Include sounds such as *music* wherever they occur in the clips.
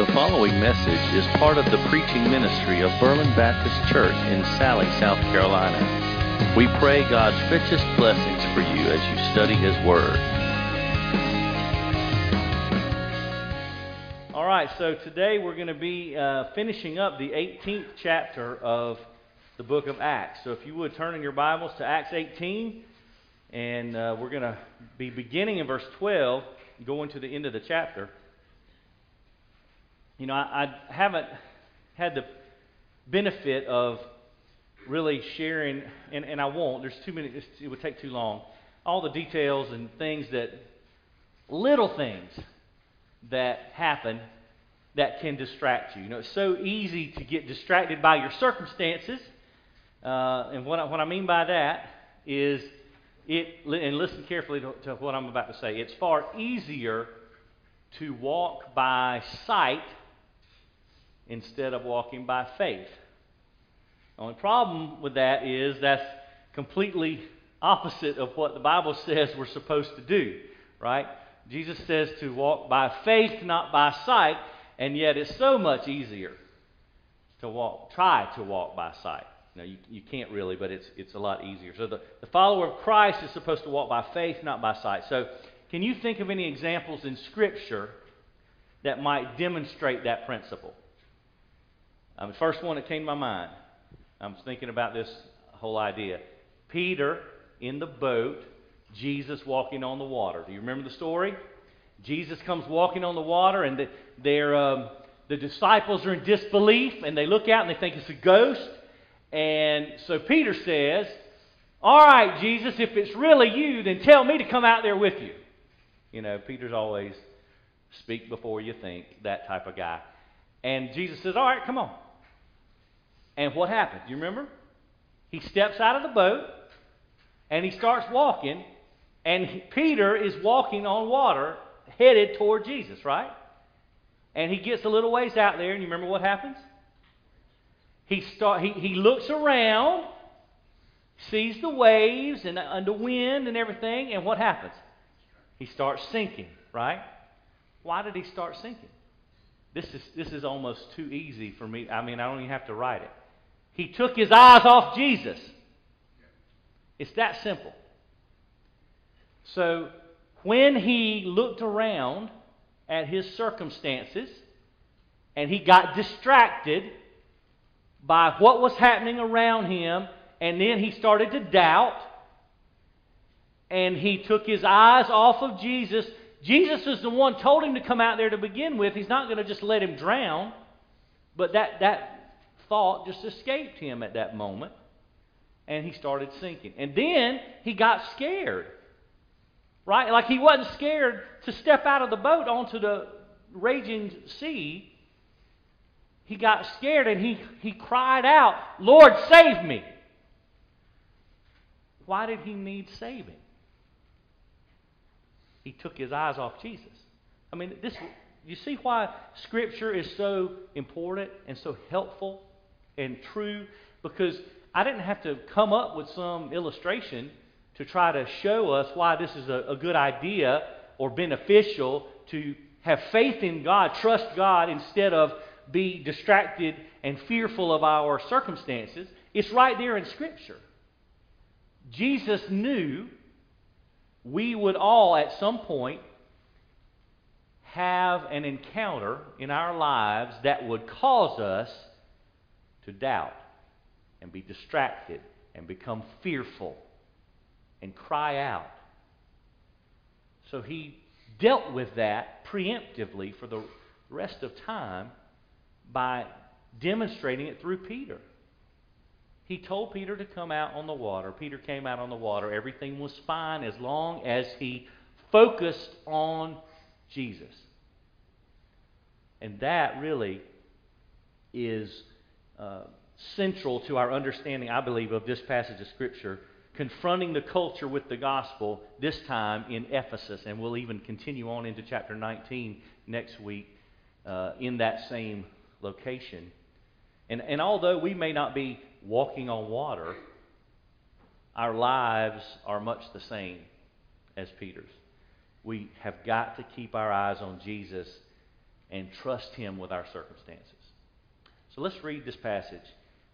The following message is part of the preaching ministry of Berlin Baptist Church in Salley, South Carolina. We pray God's richest blessings for you as you study His Word. All right, so today we're going to be uh, finishing up the 18th chapter of the book of Acts. So if you would turn in your Bibles to Acts 18, and uh, we're going to be beginning in verse 12, going to the end of the chapter. You know, I, I haven't had the benefit of really sharing, and, and I won't. There's too many, it would take too long. All the details and things that, little things that happen that can distract you. You know, it's so easy to get distracted by your circumstances. Uh, and what I, what I mean by that is it, and listen carefully to, to what I'm about to say. It's far easier to walk by sight instead of walking by faith. The only problem with that is that's completely opposite of what the Bible says we're supposed to do, right? Jesus says to walk by faith, not by sight, and yet it's so much easier to walk, try to walk by sight. No, you, you can't really, but it's, it's a lot easier. So the, the follower of Christ is supposed to walk by faith, not by sight. So can you think of any examples in Scripture that might demonstrate that principle? Um, the first one that came to my mind, I was thinking about this whole idea. Peter in the boat, Jesus walking on the water. Do you remember the story? Jesus comes walking on the water, and the, um, the disciples are in disbelief, and they look out and they think it's a ghost. And so Peter says, All right, Jesus, if it's really you, then tell me to come out there with you. You know, Peter's always speak before you think, that type of guy. And Jesus says, All right, come on. And what happened? You remember? He steps out of the boat and he starts walking, and Peter is walking on water headed toward Jesus, right? And he gets a little ways out there, and you remember what happens? He, start, he, he looks around, sees the waves and, and the wind and everything, and what happens? He starts sinking, right? Why did he start sinking? This is, this is almost too easy for me. I mean, I don't even have to write it. He took his eyes off Jesus. It's that simple. So, when he looked around at his circumstances and he got distracted by what was happening around him, and then he started to doubt, and he took his eyes off of Jesus. Jesus is the one told him to come out there to begin with. He's not going to just let him drown. But that, that thought just escaped him at that moment, and he started sinking. And then he got scared. Right? Like he wasn't scared to step out of the boat onto the raging sea. He got scared and he, he cried out, Lord, save me. Why did he need saving? He took his eyes off Jesus. I mean, this you see why Scripture is so important and so helpful and true because I didn't have to come up with some illustration to try to show us why this is a, a good idea or beneficial to have faith in God, trust God, instead of be distracted and fearful of our circumstances. It's right there in Scripture. Jesus knew we would all at some point have an encounter in our lives that would cause us to doubt and be distracted and become fearful and cry out. So he dealt with that preemptively for the rest of time by demonstrating it through Peter. He told Peter to come out on the water. Peter came out on the water. Everything was fine as long as he focused on Jesus. And that really is uh, central to our understanding, I believe, of this passage of Scripture, confronting the culture with the gospel, this time in Ephesus. And we'll even continue on into chapter 19 next week uh, in that same location. And, and although we may not be walking on water, our lives are much the same as Peter's. We have got to keep our eyes on Jesus and trust Him with our circumstances. So let's read this passage.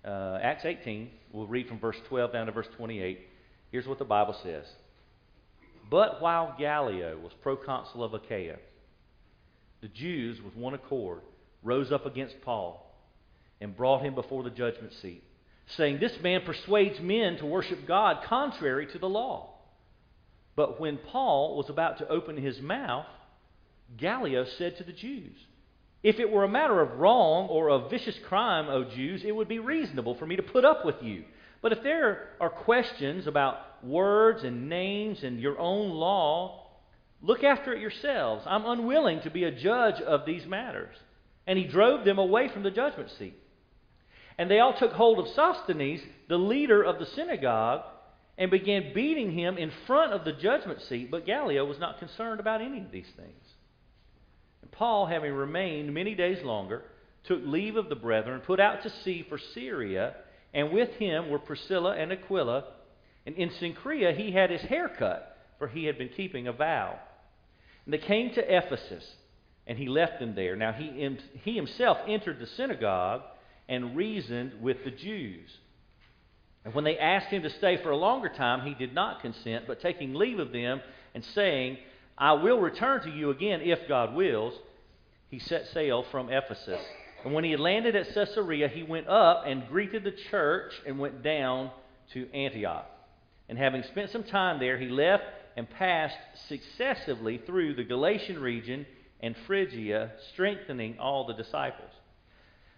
Uh, Acts 18, we'll read from verse 12 down to verse 28. Here's what the Bible says. But while Gallio was proconsul of Achaia, the Jews, with one accord, rose up against Paul and brought him before the judgment seat, saying, This man persuades men to worship God contrary to the law. But when Paul was about to open his mouth, Gallio said to the Jews, If it were a matter of wrong or of vicious crime, O Jews, it would be reasonable for me to put up with you. But if there are questions about words and names and your own law, look after it yourselves. I'm unwilling to be a judge of these matters. And he drove them away from the judgment seat. And they all took hold of Sosthenes, the leader of the synagogue, and began beating him in front of the judgment seat. But Gallio was not concerned about any of these things. And Paul, having remained many days longer, took leave of the brethren, put out to sea for Syria, and with him were Priscilla and Aquila. And in Cenchrea he had his hair cut, for he had been keeping a vow. And they came to Ephesus, and he left them there. Now he, he himself entered the synagogue and reasoned with the Jews. And when they asked him to stay for a longer time, he did not consent, but taking leave of them and saying, I will return to you again if God wills, he set sail from Ephesus. And when he had landed at Caesarea, he went up and greeted the church and went down to Antioch. And having spent some time there, he left and passed successively through the Galatian region and Phrygia, strengthening all the disciples.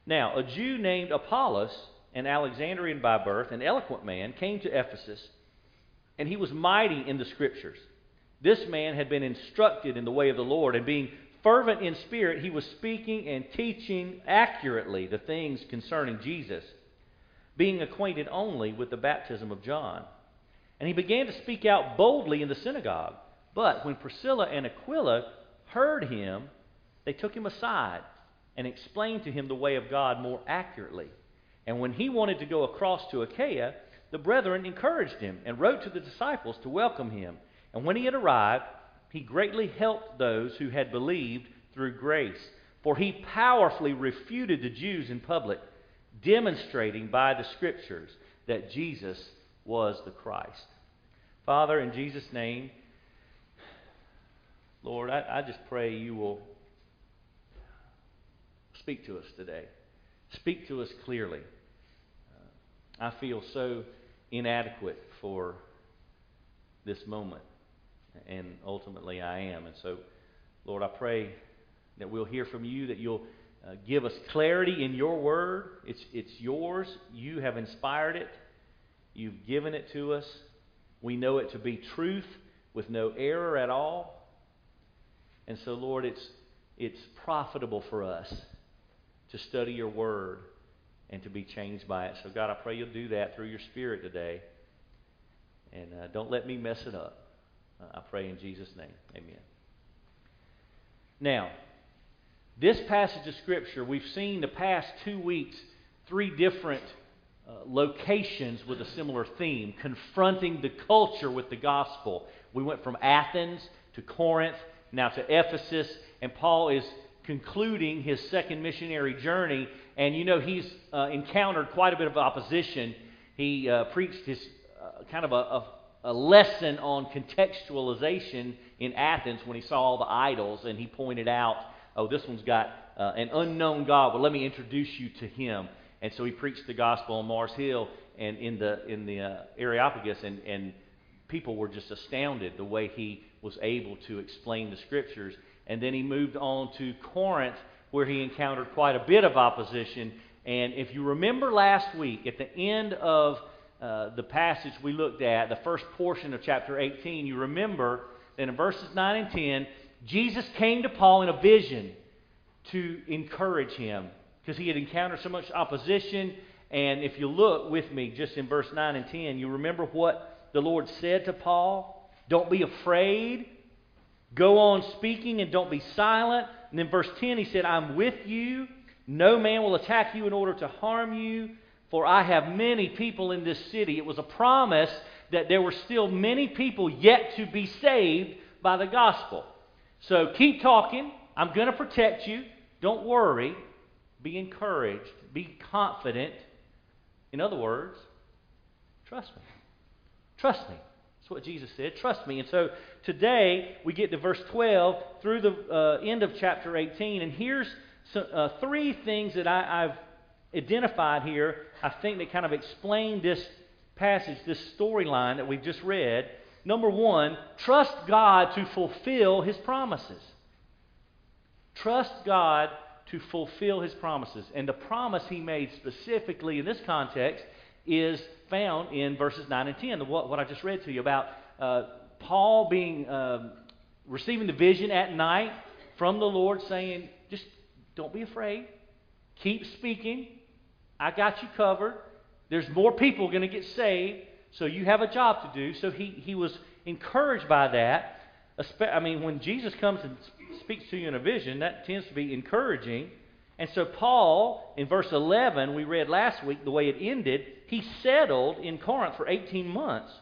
Now, a Jew named Apollos, an Alexandrian by birth, an eloquent man, came to Ephesus, and he was mighty in the Scriptures. This man had been instructed in the way of the Lord, and being fervent in spirit, he was speaking and teaching accurately the things concerning Jesus, being acquainted only with the baptism of John. And he began to speak out boldly in the synagogue. But when Priscilla and Aquila heard him, they took him aside and explained to him the way of God more accurately. And when he wanted to go across to Achaia, the brethren encouraged him and wrote to the disciples to welcome him. And when he had arrived, he greatly helped those who had believed through grace. For he powerfully refuted the Jews in public, demonstrating by the Scriptures that Jesus was the Christ. Father, in Jesus' name, Lord, I, I just pray you will Speak to us today. Speak to us clearly. Uh, I feel so inadequate for this moment, and ultimately I am. And so, Lord, I pray that we'll hear from you, that you'll uh, give us clarity in your word. It's, it's yours. You have inspired it, you've given it to us. We know it to be truth with no error at all. And so, Lord, it's, it's profitable for us to study your word and to be changed by it. So, God, I pray you'll do that through your Spirit today. And uh, don't let me mess it up. Uh, I pray in Jesus' name. Amen. Now, this passage of Scripture, we've seen the past two weeks three different uh, locations with a similar theme, confronting the culture with the gospel. We went from Athens to Corinth, now to Ephesus, and Paul is concluding his second missionary journey. And you know, he's uh, encountered quite a bit of opposition. He uh, preached his uh, kind of a, a, a, lesson on contextualization in Athens when he saw all the idols, and he pointed out, oh, this one's got uh, an unknown God. Well, let me introduce you to him. And so he preached the gospel on Mars Hill and in the in the uh, Areopagus, and, and people were just astounded the way he was able to explain the scriptures. And then he moved on to Corinth, where he encountered quite a bit of opposition. And if you remember last week, at the end of uh, the passage we looked at, the first portion of chapter 18, you remember that in verses 9 and 10, Jesus came to Paul in a vision to encourage him because he had encountered so much opposition. And if you look with me just in verse 9 and 10, you remember what the Lord said to Paul? Don't be afraid. Go on speaking and don't be silent. And then verse 10, he said, I'm with you. No man will attack you in order to harm you, for I have many people in this city. It was a promise that there were still many people yet to be saved by the gospel. So keep talking. I'm going to protect you. Don't worry. Be encouraged. Be confident. In other words, trust me. Trust me. That's what Jesus said. Trust me. And so today we get to verse 12 through the uh, end of chapter 18. And here's some, uh, three things that I, I've identified here, I think that kind of explain this passage, this storyline that we've just read. Number one, trust God to fulfill his promises. Trust God to fulfill his promises. And the promise he made specifically in this context is found in verses 9 and 10, what, what I just read to you about uh, Paul being uh, receiving the vision at night from the Lord, saying, "Just don't be afraid. Keep speaking. I got you covered. There's more people going to get saved, so you have a job to do." So he he was encouraged by that. I mean, when Jesus comes and speaks to you in a vision, that tends to be encouraging. And so, Paul, in verse 11, we read last week the way it ended, he settled in Corinth for 18 months.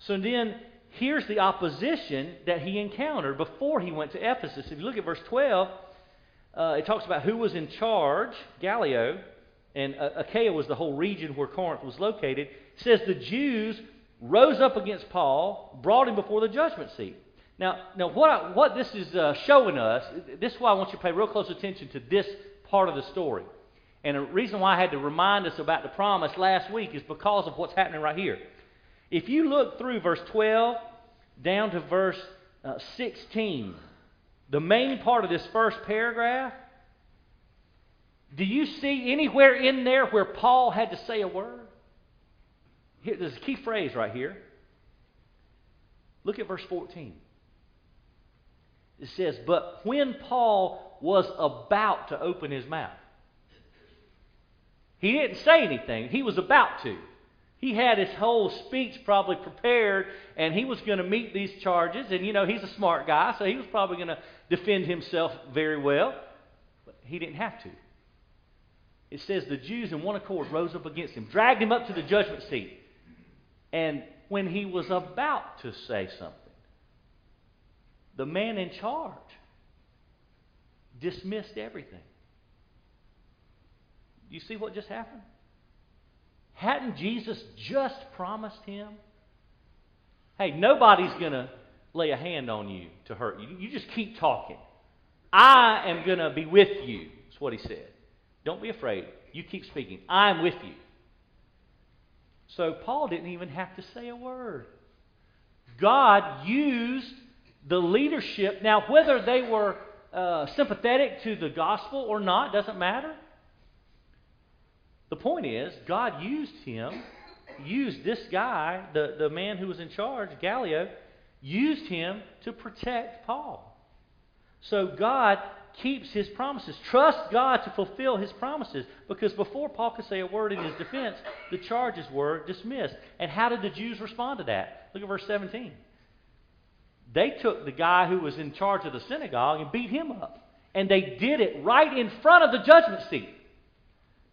So then, here's the opposition that he encountered before he went to Ephesus. If you look at verse 12, uh, it talks about who was in charge, Gallio, and uh, Achaia was the whole region where Corinth was located. Says the Jews rose up against Paul, brought him before the judgment seat. Now, now what, I, what this is uh, showing us, this is why I want you to pay real close attention to this part of the story. And the reason why I had to remind us about the promise last week is because of what's happening right here. If you look through verse 12 down to verse uh, 16, the main part of this first paragraph, do you see anywhere in there where Paul had to say a word? Here, there's a key phrase right here. Look at verse 14. It says, But when Paul was about to open his mouth, he didn't say anything. He was about to. He had his whole speech probably prepared, and he was going to meet these charges. And, you know, he's a smart guy, so he was probably going to defend himself very well. But he didn't have to. It says the Jews in one accord rose up against him, dragged him up to the judgment seat. And when he was about to say something, the man in charge dismissed everything. Do you see what just happened? Hadn't Jesus just promised him? Hey, nobody's going to lay a hand on you to hurt you. You just keep talking. I am going to be with you. That's what he said. Don't be afraid. You keep speaking. I'm with you. So Paul didn't even have to say a word. God used the leadership. Now, whether they were uh, sympathetic to the gospel or not doesn't matter. The point is, God used him, used this guy, the, the man who was in charge, Gallio, used him to protect Paul. So God keeps his promises. Trust God to fulfill his promises. Because before Paul could say a word in his defense, the charges were dismissed. And how did the Jews respond to that? Look at verse 17 they took the guy who was in charge of the synagogue and beat him up. And they did it right in front of the judgment seat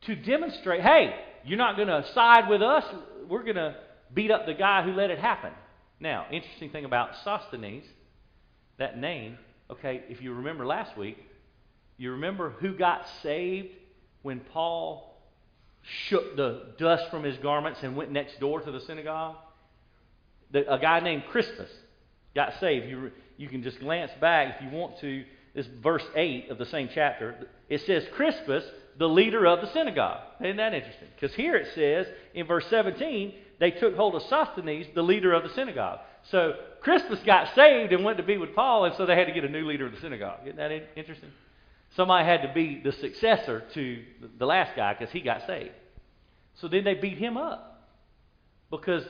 to demonstrate hey, you're not going to side with us. We're going to beat up the guy who let it happen. Now, interesting thing about Sosthenes, that name, okay, if you remember last week, you remember who got saved when Paul shook the dust from his garments and went next door to the synagogue? The, a guy named Crispus got saved. You, you can just glance back if you want to. This verse 8 of the same chapter. It says, Crispus, the leader of the synagogue. Isn't that interesting? Because here it says in verse 17, they took hold of Sosthenes, the leader of the synagogue. So Crispus got saved and went to be with Paul, and so they had to get a new leader of the synagogue. Isn't that interesting? Somebody had to be the successor to the last guy because he got saved. So then they beat him up because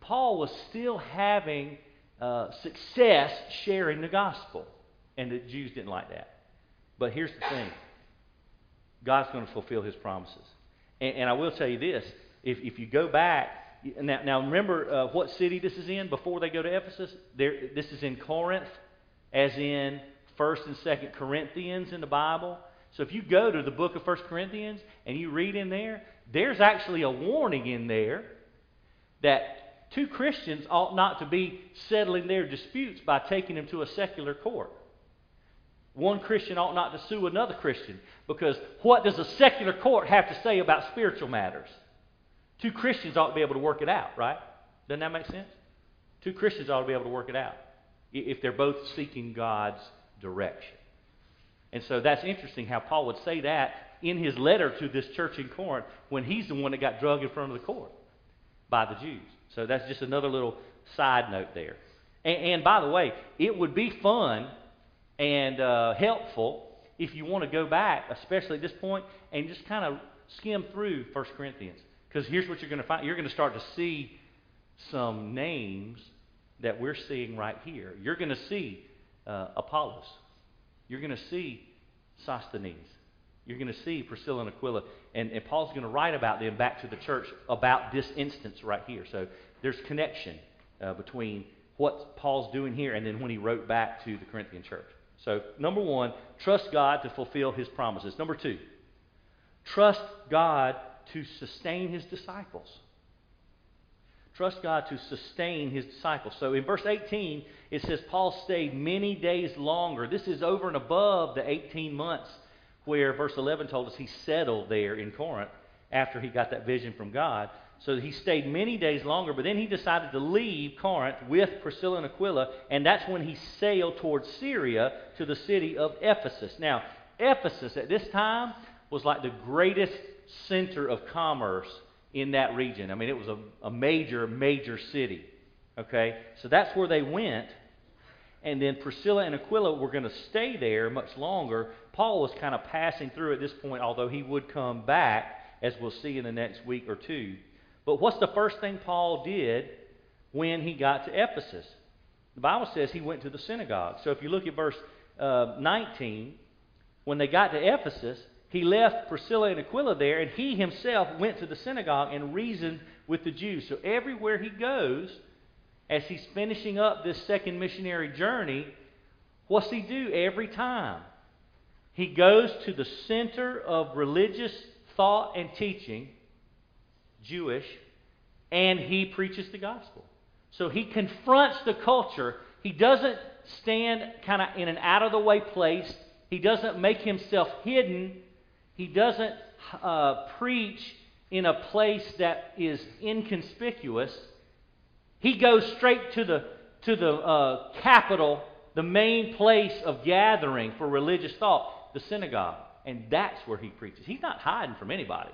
Paul was still having uh, success sharing the gospel. And the Jews didn't like that. But here's the thing God's going to fulfill his promises. And, and I will tell you this if, if you go back, now, now remember uh, what city this is in before they go to Ephesus? This is in Corinth, as in 1st and 2nd Corinthians in the Bible. So if you go to the book of First Corinthians and you read in there, there's actually a warning in there that two Christians ought not to be settling their disputes by taking them to a secular court. one Christian ought not to sue another Christian because what does a secular court have to say about spiritual matters? Two Christians ought to be able to work it out, right? Doesn't that make sense? Two Christians ought to be able to work it out if they're both seeking God's direction. And so that's interesting how Paul would say that in his letter to this church in Corinth when he's the one that got drugged in front of the court by the Jews. So that's just another little side note there. And, and by the way, it would be fun and uh, helpful if you want to go back, especially at this point, and just kind of skim through 1 Corinthians. Because here's what you're going to find. You're going to start to see some names that we're seeing right here. You're going to see uh, Apollos. You're going to see Sosthenes. You're going to see Priscilla and Aquila. And, and Paul's going to write about them back to the church about this instance right here. So there's connection uh, between what Paul's doing here and then when he wrote back to the Corinthian church. So, number one, trust God to fulfill his promises. Number two, trust God to sustain his disciples. Trust God to sustain his disciples. So in verse 18, it says Paul stayed many days longer. This is over and above the 18 months where verse 11 told us he settled there in Corinth after he got that vision from God. So he stayed many days longer, but then he decided to leave Corinth with Priscilla and Aquila, and that's when he sailed towards Syria to the city of Ephesus. Now, Ephesus at this time was like the greatest center of commerce in that region. I mean, it was a, a major, major city. Okay? So that's where they went. And then Priscilla and Aquila were going to stay there much longer. Paul was kind of passing through at this point, although he would come back, as we'll see in the next week or two. But what's the first thing Paul did when he got to Ephesus? The Bible says he went to the synagogue. So if you look at verse uh, 19, when they got to Ephesus, he left Priscilla and Aquila there, and he himself went to the synagogue and reasoned with the Jews. So everywhere he goes, as he's finishing up this second missionary journey, what's he do every time? He goes to the center of religious thought and teaching, Jewish, and he preaches the gospel. So he confronts the culture. He doesn't stand kind of in an out of the way place. He doesn't make himself hidden he doesn't uh, preach in a place that is inconspicuous. He goes straight to the, to the uh, capital, the main place of gathering for religious thought, the synagogue. And that's where he preaches. He's not hiding from anybody.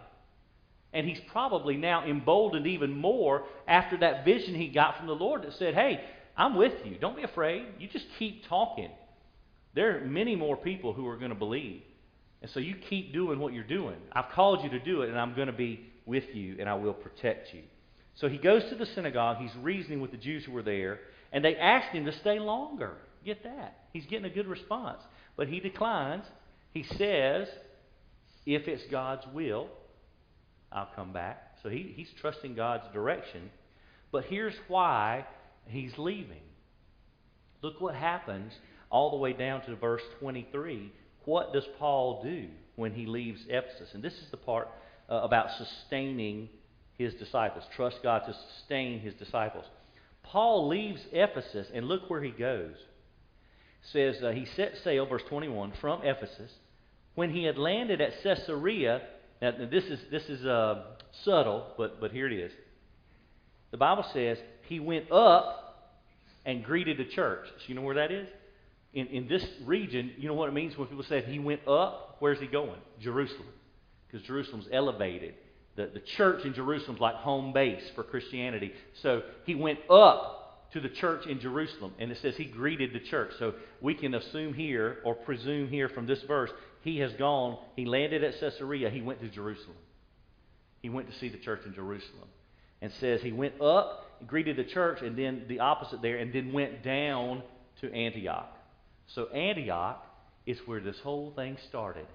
And he's probably now emboldened even more after that vision he got from the Lord that said, Hey, I'm with you. Don't be afraid. You just keep talking. There are many more people who are going to believe. And so you keep doing what you're doing. I've called you to do it, and I'm going to be with you, and I will protect you. So he goes to the synagogue. He's reasoning with the Jews who were there, and they asked him to stay longer. Get that? He's getting a good response. But he declines. He says, if it's God's will, I'll come back. So he, he's trusting God's direction. But here's why he's leaving. Look what happens all the way down to verse 23 what does Paul do when he leaves Ephesus? And this is the part uh, about sustaining his disciples. Trust God to sustain his disciples. Paul leaves Ephesus, and look where he goes. It says uh, he set sail, verse 21, from Ephesus. When he had landed at Caesarea, now this is this is uh, subtle, but but here it is. The Bible says he went up and greeted the church. So you know where that is? In, in this region, you know what it means when people say he went up? Where's he going? Jerusalem. Because Jerusalem's elevated. The, the church in Jerusalem's like home base for Christianity. So he went up to the church in Jerusalem. And it says he greeted the church. So we can assume here or presume here from this verse, he has gone, he landed at Caesarea, he went to Jerusalem. He went to see the church in Jerusalem. And says he went up, greeted the church, and then the opposite there, and then went down to Antioch. So Antioch is where this whole thing started.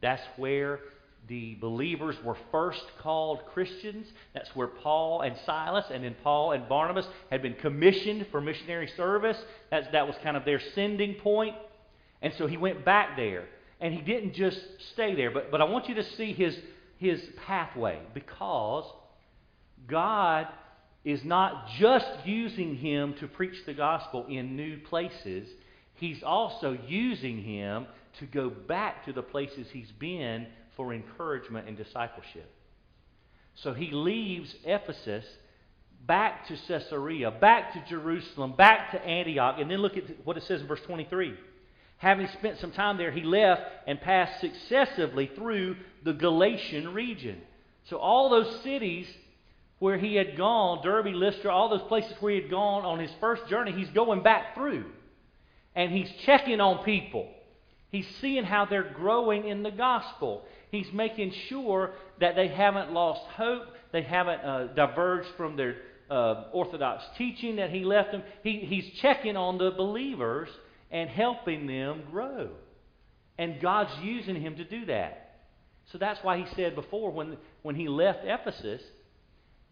That's where the believers were first called Christians. That's where Paul and Silas and then Paul and Barnabas had been commissioned for missionary service. That's, that was kind of their sending point. And so he went back there. And he didn't just stay there, but, but I want you to see his, his pathway because God is not just using him to preach the gospel in new places, He's also using him to go back to the places he's been for encouragement and discipleship. So he leaves Ephesus back to Caesarea, back to Jerusalem, back to Antioch, and then look at what it says in verse 23. Having spent some time there, he left and passed successively through the Galatian region. So, all those cities where he had gone, Derbe, Lystra, all those places where he had gone on his first journey, he's going back through. And he's checking on people. He's seeing how they're growing in the gospel. He's making sure that they haven't lost hope, they haven't uh, diverged from their uh, orthodox teaching that he left them. He, he's checking on the believers and helping them grow. And God's using him to do that. So that's why he said before when, when he left Ephesus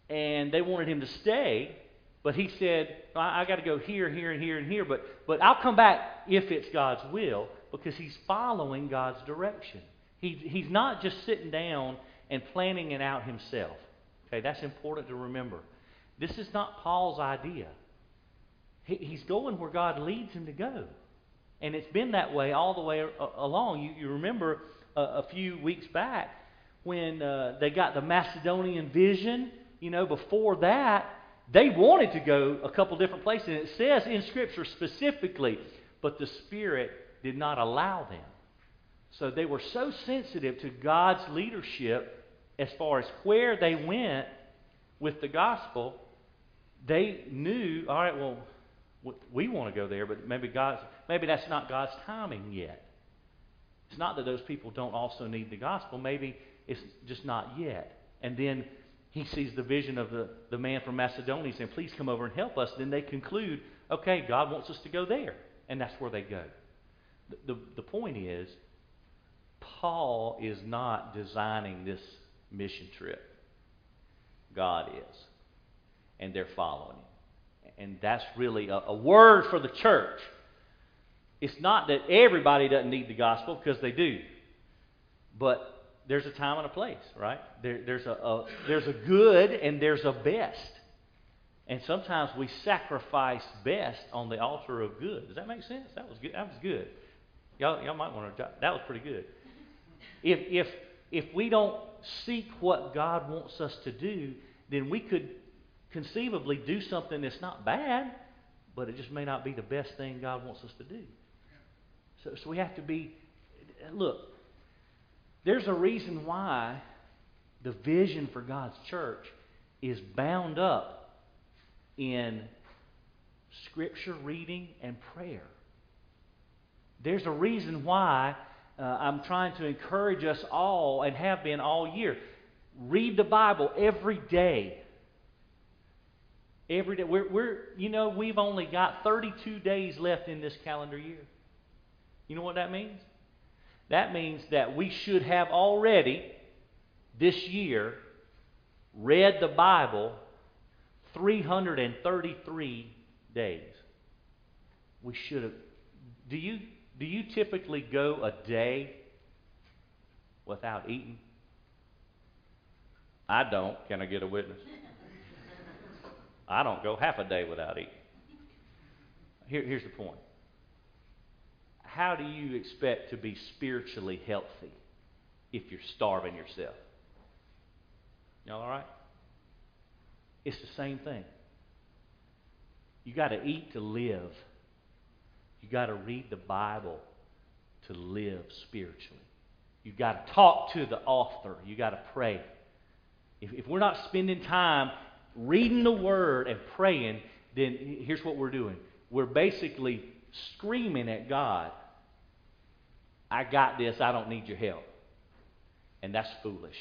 and they wanted him to stay, but he said, I, I got to go here, here, and here, and here, but, but I'll come back if it's God's will because he's following God's direction. He, he's not just sitting down and planning it out himself. Okay, that's important to remember. This is not Paul's idea. He, he's going where God leads him to go. And it's been that way all the way along. You, you remember a, a, few weeks back when uh, they got the Macedonian vision. You know, before that, they wanted to go a couple different places. And it says in Scripture specifically, but the Spirit did not allow them. So they were so sensitive to God's leadership as far as where they went with the gospel, they knew, all right, well, we want to go there, but maybe God's maybe that's not God's timing yet. It's not that those people don't also need the gospel. Maybe it's just not yet. And then he sees the vision of the, the man from Macedonia saying, Please come over and help us. Then they conclude, okay, God wants us to go there. And that's where they go. The, the, the point is, Paul is not designing this mission trip. God is. And they're following him. And that's really a, a word for the church. It's not that everybody doesn't need the gospel, because they do. But there's a time and a place, right? There, there's, a, a, there's a good and there's a best. And sometimes we sacrifice best on the altar of good. Does that make sense? That was good. That was good. Y'all, y'all might want to. That was pretty good. If if if we don't seek what God wants us to do, then we could conceivably do something that's not bad, but it just may not be the best thing God wants us to do. So, so we have to be, look, there's a reason why the vision for God's church is bound up in scripture reading and prayer. There's a reason why uh, I'm trying to encourage us all and have been all year. Read the Bible every day. Every day. We're, we're, you know, we've only got 32 days left in this calendar year. You know what that means? That means that we should have already, this year, read the Bible 333 days. We should have. Do you, do you typically go a day without eating? I don't. Can I get a witness? *laughs* I don't go half a day without eating. Here, here's the point how do you expect to be spiritually healthy if you're starving yourself? Y'all all right? It's the same thing. You got to eat to live. You got to read the Bible to live spiritually. You got to talk to the author. You got to pray. If, if we're not spending time reading the Word and praying, then here's what we're doing. We're basically screaming at God I got this, I don't need your help. And that's foolish.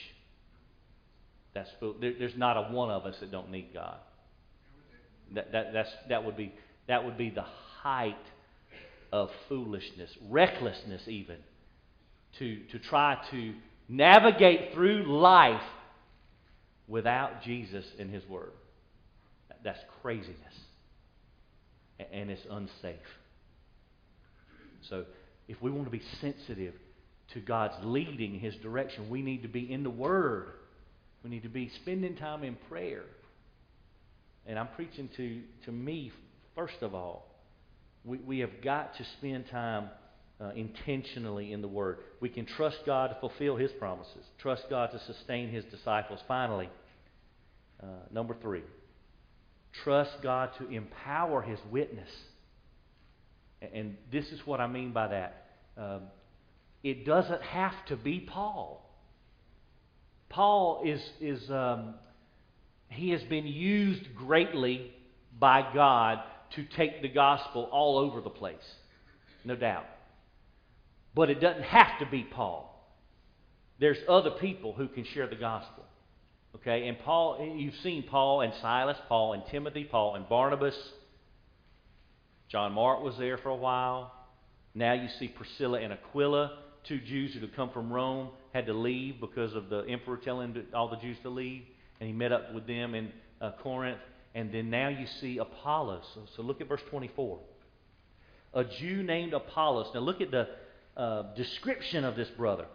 That's fool- there, there's not a one of us that don't need God. That, that, that's, that, would be, that would be the height of foolishness, recklessness, even, to, to try to navigate through life without Jesus and His Word. That's craziness. And it's unsafe. So, if we want to be sensitive to God's leading, His direction, we need to be in the Word. We need to be spending time in prayer. And I'm preaching to, to me, first of all. we, we have got to spend time uh, intentionally in the Word. We can trust God to fulfill His promises, trust God to sustain His disciples. Finally, uh, number three, trust God to empower His witness. And this is what I mean by that. Um, it doesn't have to be Paul. Paul is, is um, he has been used greatly by God to take the gospel all over the place, no doubt. But it doesn't have to be Paul. There's other people who can share the gospel. Okay, and Paul, you've seen Paul and Silas, Paul and Timothy, Paul and Barnabas. John Mark was there for a while. Now you see Priscilla and Aquila, two Jews who had come from Rome, had to leave because of the emperor telling all the Jews to leave, and he met up with them in uh, Corinth. And then now you see Apollos. So, so, look at verse 24. A Jew named Apollos. Now look at the uh, description of this brother.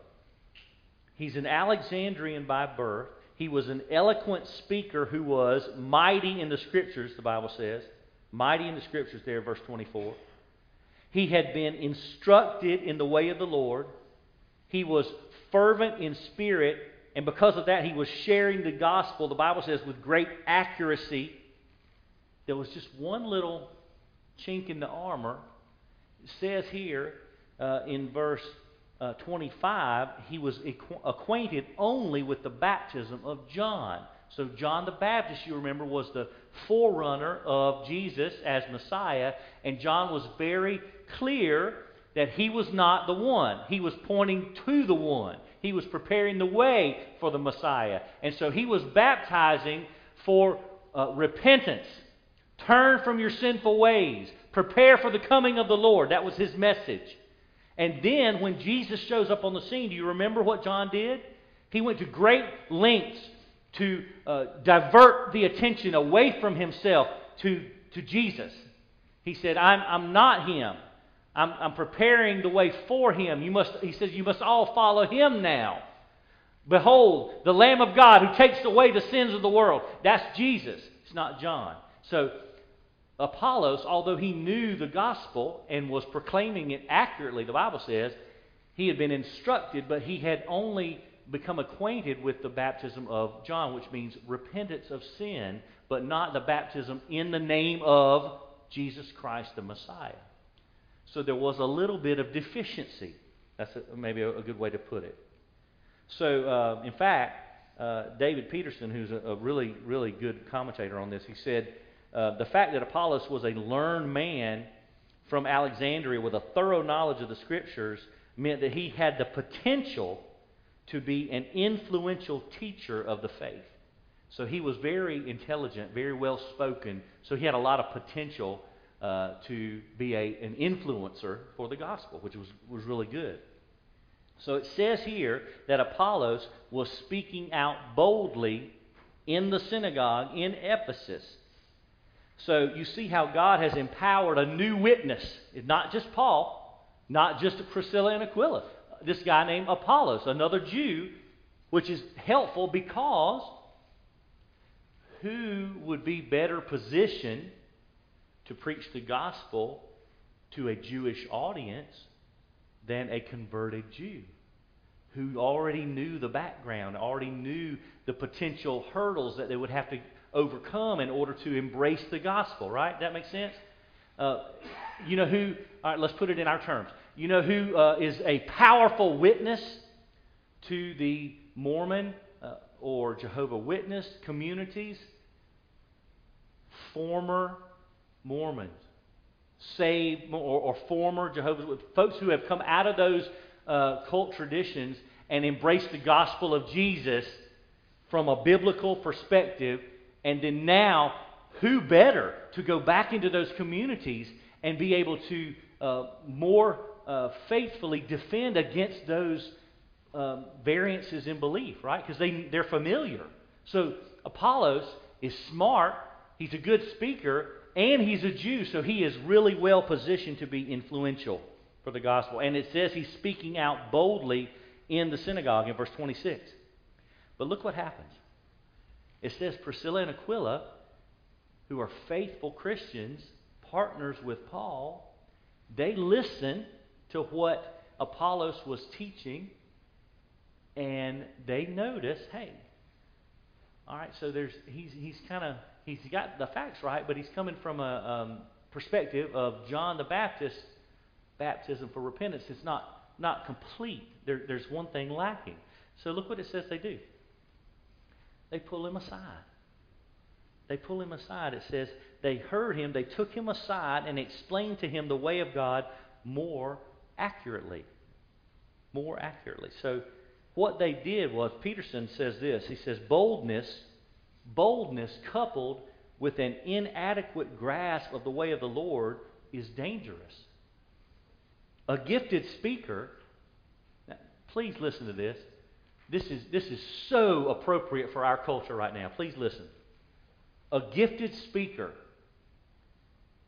He's an Alexandrian by birth. He was an eloquent speaker who was mighty in the Scriptures, the Bible says. Mighty in the Scriptures, there, verse 24. He had been instructed in the way of the Lord. He was fervent in spirit, and because of that, he was sharing the gospel, the Bible says, with great accuracy. There was just one little chink in the armor. It says here uh, in verse uh, 25, he was acquainted only with the baptism of John. So, John the Baptist, you remember, was the forerunner of Jesus as Messiah, and John was very clear that he was not the one. He was pointing to the one. He was preparing the way for the Messiah. And so he was baptizing for uh, repentance. Turn from your sinful ways. Prepare for the coming of the Lord. That was his message. And then when Jesus shows up on the scene, do you remember what John did? He went to great lengths to uh, divert the attention away from himself to, to Jesus. He said, I'm, I'm not him. I'm, I'm preparing the way for him. You must, he says, You must all follow him now. Behold, the Lamb of God who takes away the sins of the world. That's Jesus. It's not John. So, Apollos, although he knew the gospel and was proclaiming it accurately, the Bible says, he had been instructed, but he had only become acquainted with the baptism of John, which means repentance of sin, but not the baptism in the name of Jesus Christ the Messiah. So there was a little bit of deficiency. That's a, maybe a, a, good way to put it. So, uh, in fact, uh, David Peterson, who's a, a, really, really good commentator on this, he said uh, the fact that Apollos was a learned man from Alexandria with a thorough knowledge of the Scriptures meant that he had the potential to be an influential teacher of the faith. So he was very intelligent, very well spoken. So he had a lot of potential uh, to be a, an influencer for the gospel, which was, was really good. So it says here that Apollos was speaking out boldly in the synagogue in Ephesus. So you see how God has empowered a new witness. It's not just Paul, not just Priscilla and Aquila. This guy named Apollos, another Jew, which is helpful because who would be better positioned to preach the gospel to a Jewish audience than a converted Jew who already knew the background, already knew the potential hurdles that they would have to overcome in order to embrace the gospel, right? That makes sense? Uh, you know who, all right, let's put it in our terms. You know who uh, is a powerful witness to the Mormon uh, or Jehovah Witness communities? former Mormons, saved or, or former Jehovah's Witnesses, folks who have come out of those uh, cult traditions and embraced the gospel of Jesus from a biblical perspective, and then now, who better to go back into those communities and be able to uh, more uh, faithfully defend against those um, variances in belief, right? Because they, they're familiar. So Apollos is smart He's a good speaker, and he's a Jew, so he is really well positioned to be influential for the gospel. And it says he's speaking out boldly in the synagogue in verse 26. But look what happens. It says Priscilla and Aquila, who are faithful Christians, partners with Paul, They listened to what Apollos was teaching, and they noticed, hey, all right, so there's he's he's kind of he's got the facts right, but he's coming from a um, perspective of John the Baptist baptism for repentance. It's not not complete. There, there's one thing lacking. So look what it says they do. They pull him aside. They pull him aside. It says they heard him, they took him aside and explained to him the way of God more accurately. More accurately. So what they did was, Peterson says this. He says, boldness, boldness coupled with an inadequate grasp of the way of the Lord is dangerous. A gifted speaker, please listen to this. This is, this is so appropriate for our culture right now. Please listen. A gifted speaker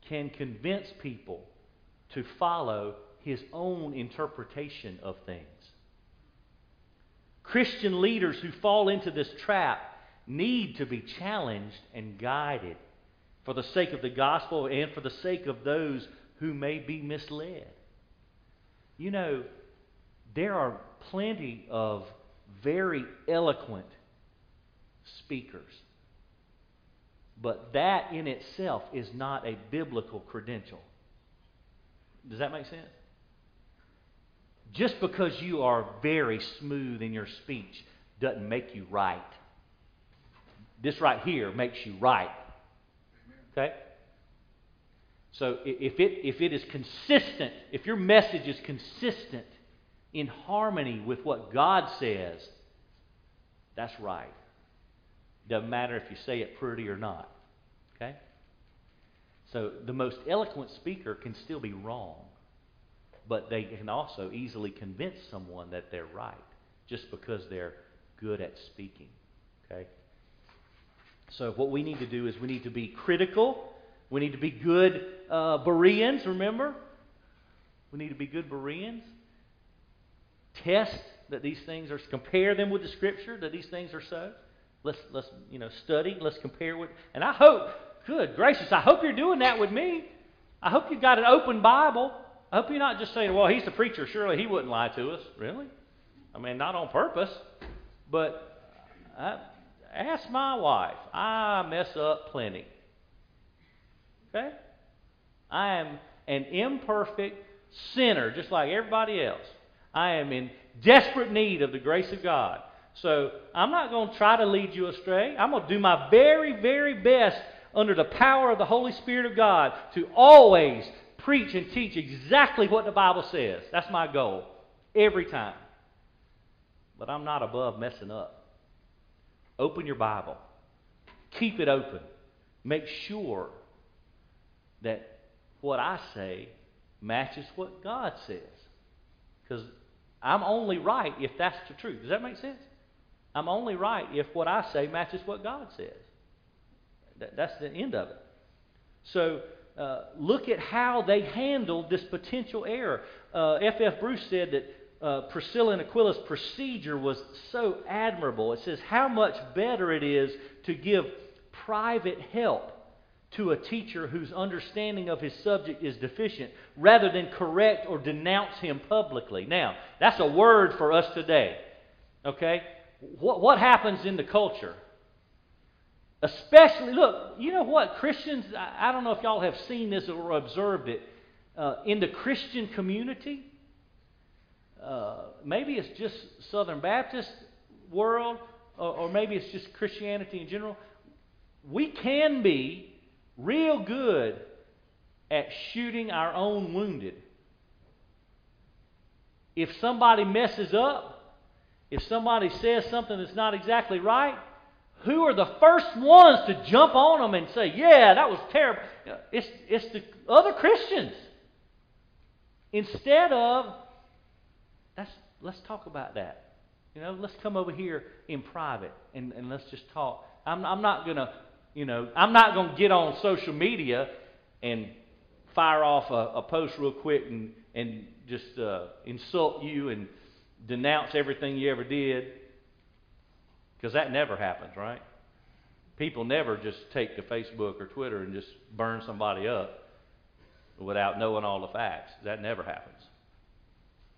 can convince people to follow his own interpretation of things. Christian leaders who fall into this trap need to be challenged and guided for the sake of the gospel and for the sake of those who may be misled. You know, there are plenty of very eloquent speakers. But that in itself is not a biblical credential. Does that make sense? Just because you are very smooth in your speech doesn't make you right. This right here makes you right. Okay? So if it, if it is consistent, if your message is consistent in harmony with what God says, that's right. Doesn't matter if you say it pretty or not. Okay? So the most eloquent speaker can still be wrong, but they can also easily convince someone that they're right just because they're good at speaking. Okay? So what we need to do is we need to be critical. We need to be good uh, Bereans, remember? We need to be good Bereans. Test that these things are, compare them with the Scripture, that these things are so. Let's, let's you know, study, let's compare with, and I hope, good gracious, I hope you're doing that with me. I hope you've got an open Bible. I hope you're not just saying, well, he's the preacher, surely he wouldn't lie to us. Really? I mean, not on purpose, but I, ask my wife. I mess up plenty. Okay? I am an imperfect sinner, just like everybody else. I am in desperate need of the grace of God. So I'm not going to try to lead you astray. I'm going to do my very, very best under the power of the Holy Spirit of God to always preach and teach exactly what the Bible says. That's my goal every time. But I'm not above messing up. Open your Bible, keep it open. Make sure that what I say matches what God says. Because I'm only right if that's the truth. Does that make sense? I'm only right if what I say matches what God says. That, that's the end of it. So uh, look at how they handled this potential error. F.F. Uh. Bruce said that uh, Priscilla and Aquila's procedure was so admirable. It says how much better it is to give private help to a teacher whose understanding of his subject is deficient rather than correct or denounce him publicly. Now, that's a word for us today. Okay? What, what happens in the culture? Especially, look, you know what? Christians, I, I don't know if y'all have seen this or observed it. Uh, in the Christian community, uh, maybe it's just Southern Baptist world, or, or maybe it's just Christianity in general. We can be real good at shooting our own wounded. If somebody messes up, if somebody says something that's not exactly right, who are the first ones to jump on them and say, Yeah, that was terrible? It's, it's the other Christians. Instead of, let's, let's talk about that. You know, let's come over here in private and, and let's just talk. I'm, I'm not going to you know, I'm not going to get on social media and fire off a, a post real quick and, and just uh, insult you and denounce everything you ever did. Because that never happens, right? People never just take to Facebook or Twitter and just burn somebody up. without knowing all the facts. That never happens.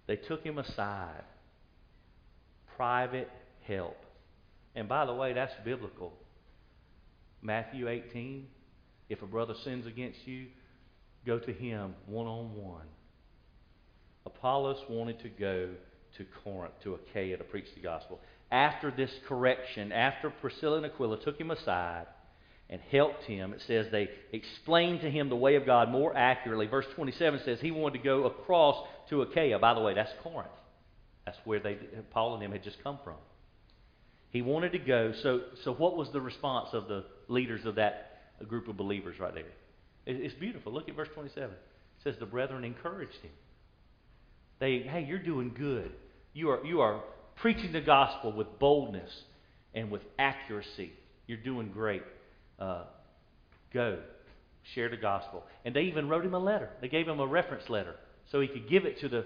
They took him aside. Private help. And by the way, that's biblical. Matthew 18, if a brother sins against you, go to him one on one. Apollos wanted to go to Corinth, to Achaia, to preach the gospel. After this correction, after Priscilla and Aquila took him aside and helped him, it says they explained to him the way of God more accurately. Verse 27 says he wanted to go across to Achaia. By the way, that's Corinth. That's where they, Paul and them had just come from. He wanted to go. So, so what was the response of the leaders of that group of believers right there? It's beautiful. Look at verse 27. It says the brethren encouraged him. They, hey, you're doing good. You are, you are preaching the gospel with boldness and with accuracy. You're doing great. Uh, go. Share the gospel. And they even wrote him a letter. They gave him a reference letter so he could give it to the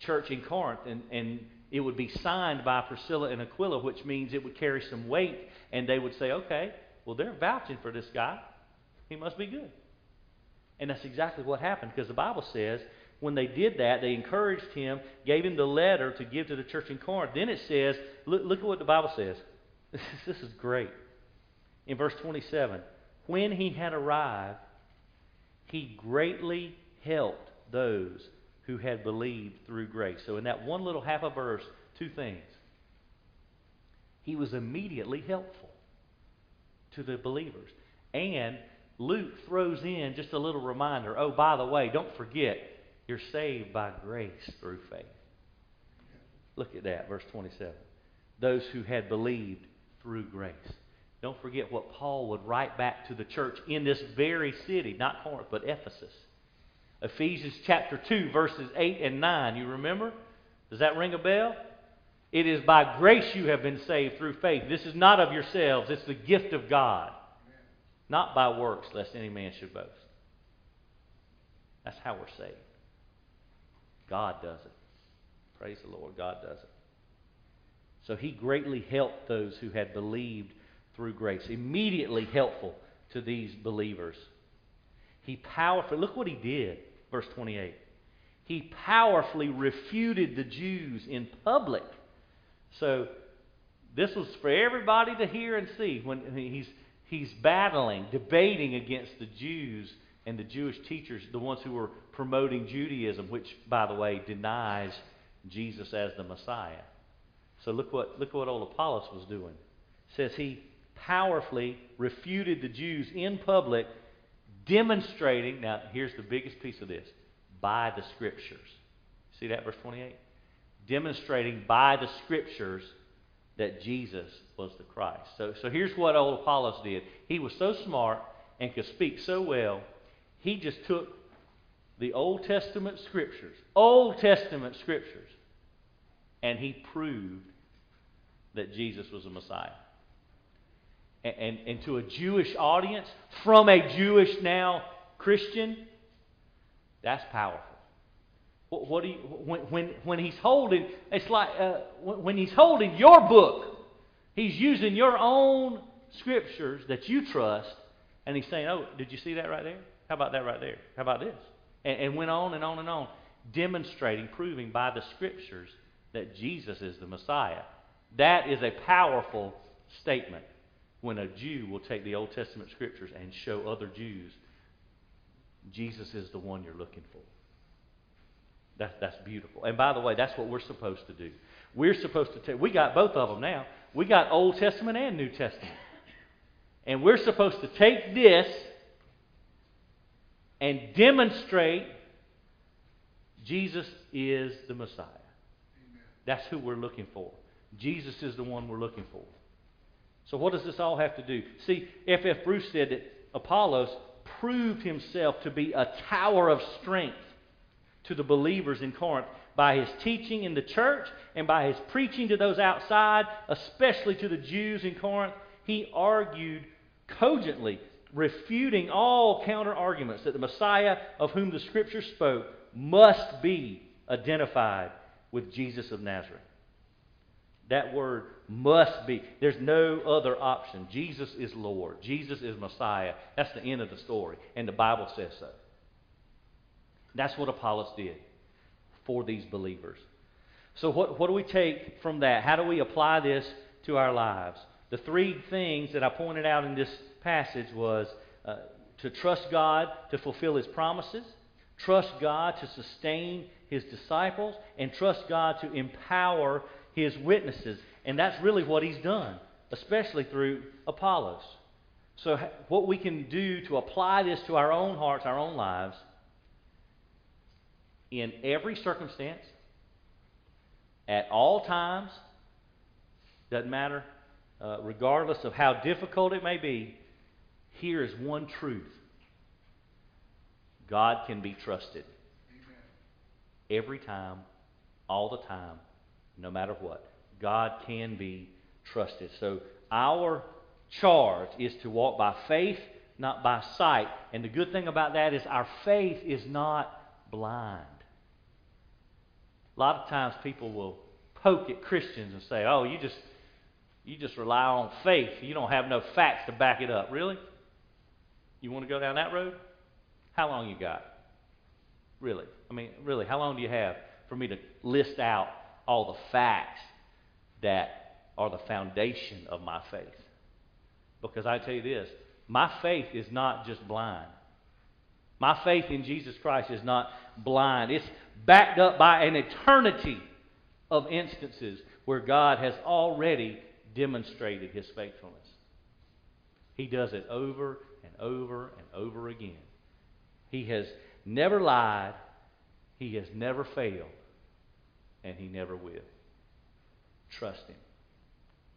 church in Corinth and, and it would be signed by Priscilla and Aquila, which means it would carry some weight, and they would say, okay, well, they're vouching for this guy. He must be good. And that's exactly what happened because the Bible says when they did that, they encouraged him, gave him the letter to give to the church in Corinth. Then it says, look, look at what the Bible says. *laughs* This is great. In verse 27, when he had arrived, he greatly helped those who had believed through grace. So, in that one little half a verse, two things. He was immediately helpful to the believers. And Luke throws in just a little reminder oh, by the way, don't forget, you're saved by grace through faith. Look at that, verse 27. Those who had believed through grace. Don't forget what Paul would write back to the church in this very city, not Corinth, but Ephesus. Ephesians chapter 2, verses 8 and 9. You remember? Does that ring a bell? It is by grace you have been saved through faith. This is not of yourselves, it's the gift of God, not by works, lest any man should boast. That's how we're saved. God does it. Praise the Lord, God does it. So he greatly helped those who had believed through grace. Immediately helpful to these believers. He powerfully, look what he did. Verse 28. He powerfully refuted the Jews in public. So this was for everybody to hear and see when he's, he's battling, debating against the Jews and the Jewish teachers, the ones who were promoting Judaism, which, by the way, denies Jesus as the Messiah. So look what, look what old Apollos was doing. It says he powerfully refuted the Jews in public demonstrating, now here's the biggest piece of this, by the Scriptures. See that, verse 28? Demonstrating by the Scriptures that Jesus was the Christ. So, so here's what old Apollos did. He was so smart and could speak so well, he just took the Old Testament Scriptures, Old Testament Scriptures, and he proved that Jesus was the Messiah and, and, and to a Jewish audience from a Jewish now Christian, that's powerful. What, what do you, when, when, when he's holding, it's like uh, when, when he's holding your book, he's using your own scriptures that you trust, and he's saying, Oh, did you see that right there? How about that right there? How about this? And, and went on and on and on, demonstrating, proving by the scriptures that Jesus is the Messiah. That is a powerful statement when a Jew will take the Old Testament scriptures and show other Jews Jesus is the one you're looking for. That's, that's beautiful. And by the way, that's what we're supposed to do. We're supposed to take, we got both of them now. We got Old Testament and New Testament. And we're supposed to take this and demonstrate Jesus is the Messiah. That's who we're looking for. Jesus is the one we're looking for. So, what does this all have to do? See, F.F. F. Bruce said that Apollos proved himself to be a tower of strength to the believers in Corinth by his teaching in the church and by his preaching to those outside, especially to the Jews in Corinth. He argued cogently, refuting all counter arguments that the Messiah of whom the Scripture spoke must be identified with Jesus of Nazareth. That word must be. There's no other option. Jesus is Lord. Jesus is Messiah. That's the end of the story. And the Bible says so. That's what Apollos did for these believers. So, what, what do we take from that? How do we apply this to our lives? The three things that I pointed out in this passage was uh, to trust God to fulfill His promises, trust God to sustain His disciples, and trust God to empower His witnesses. And that's really what He's done, especially through Apollos. So, what we can do to apply this to our own hearts, our own lives, in every circumstance, at all times, doesn't matter, uh, regardless of how difficult it may be, here is one truth God can be trusted. Every time, all the time, no matter what. God can be trusted. So, our charge is to walk by faith, not by sight. And the good thing about that is our faith is not blind. A lot of times people will poke at Christians and say, "Oh, you just you just rely on faith. You don't have no facts to back it up." Really? You want to go down that road? How long you got? Really? I mean, really, how long do you have for me to list out all the facts that are the foundation of my faith? Because I tell you this, my faith is not just blind. My faith in Jesus Christ is not blind. It's backed up by an eternity of instances where God has already demonstrated his faithfulness. He does it over over and over again. He has never lied, he has never failed, and he never will. Trust him.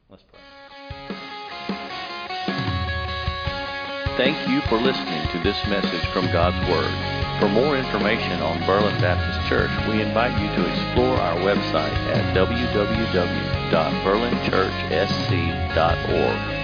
Let's pray. Thank you for listening to this message from God's Word. For more information on Berlin Baptist Church, we invite you to explore our website at www.berlinchurchsc.org.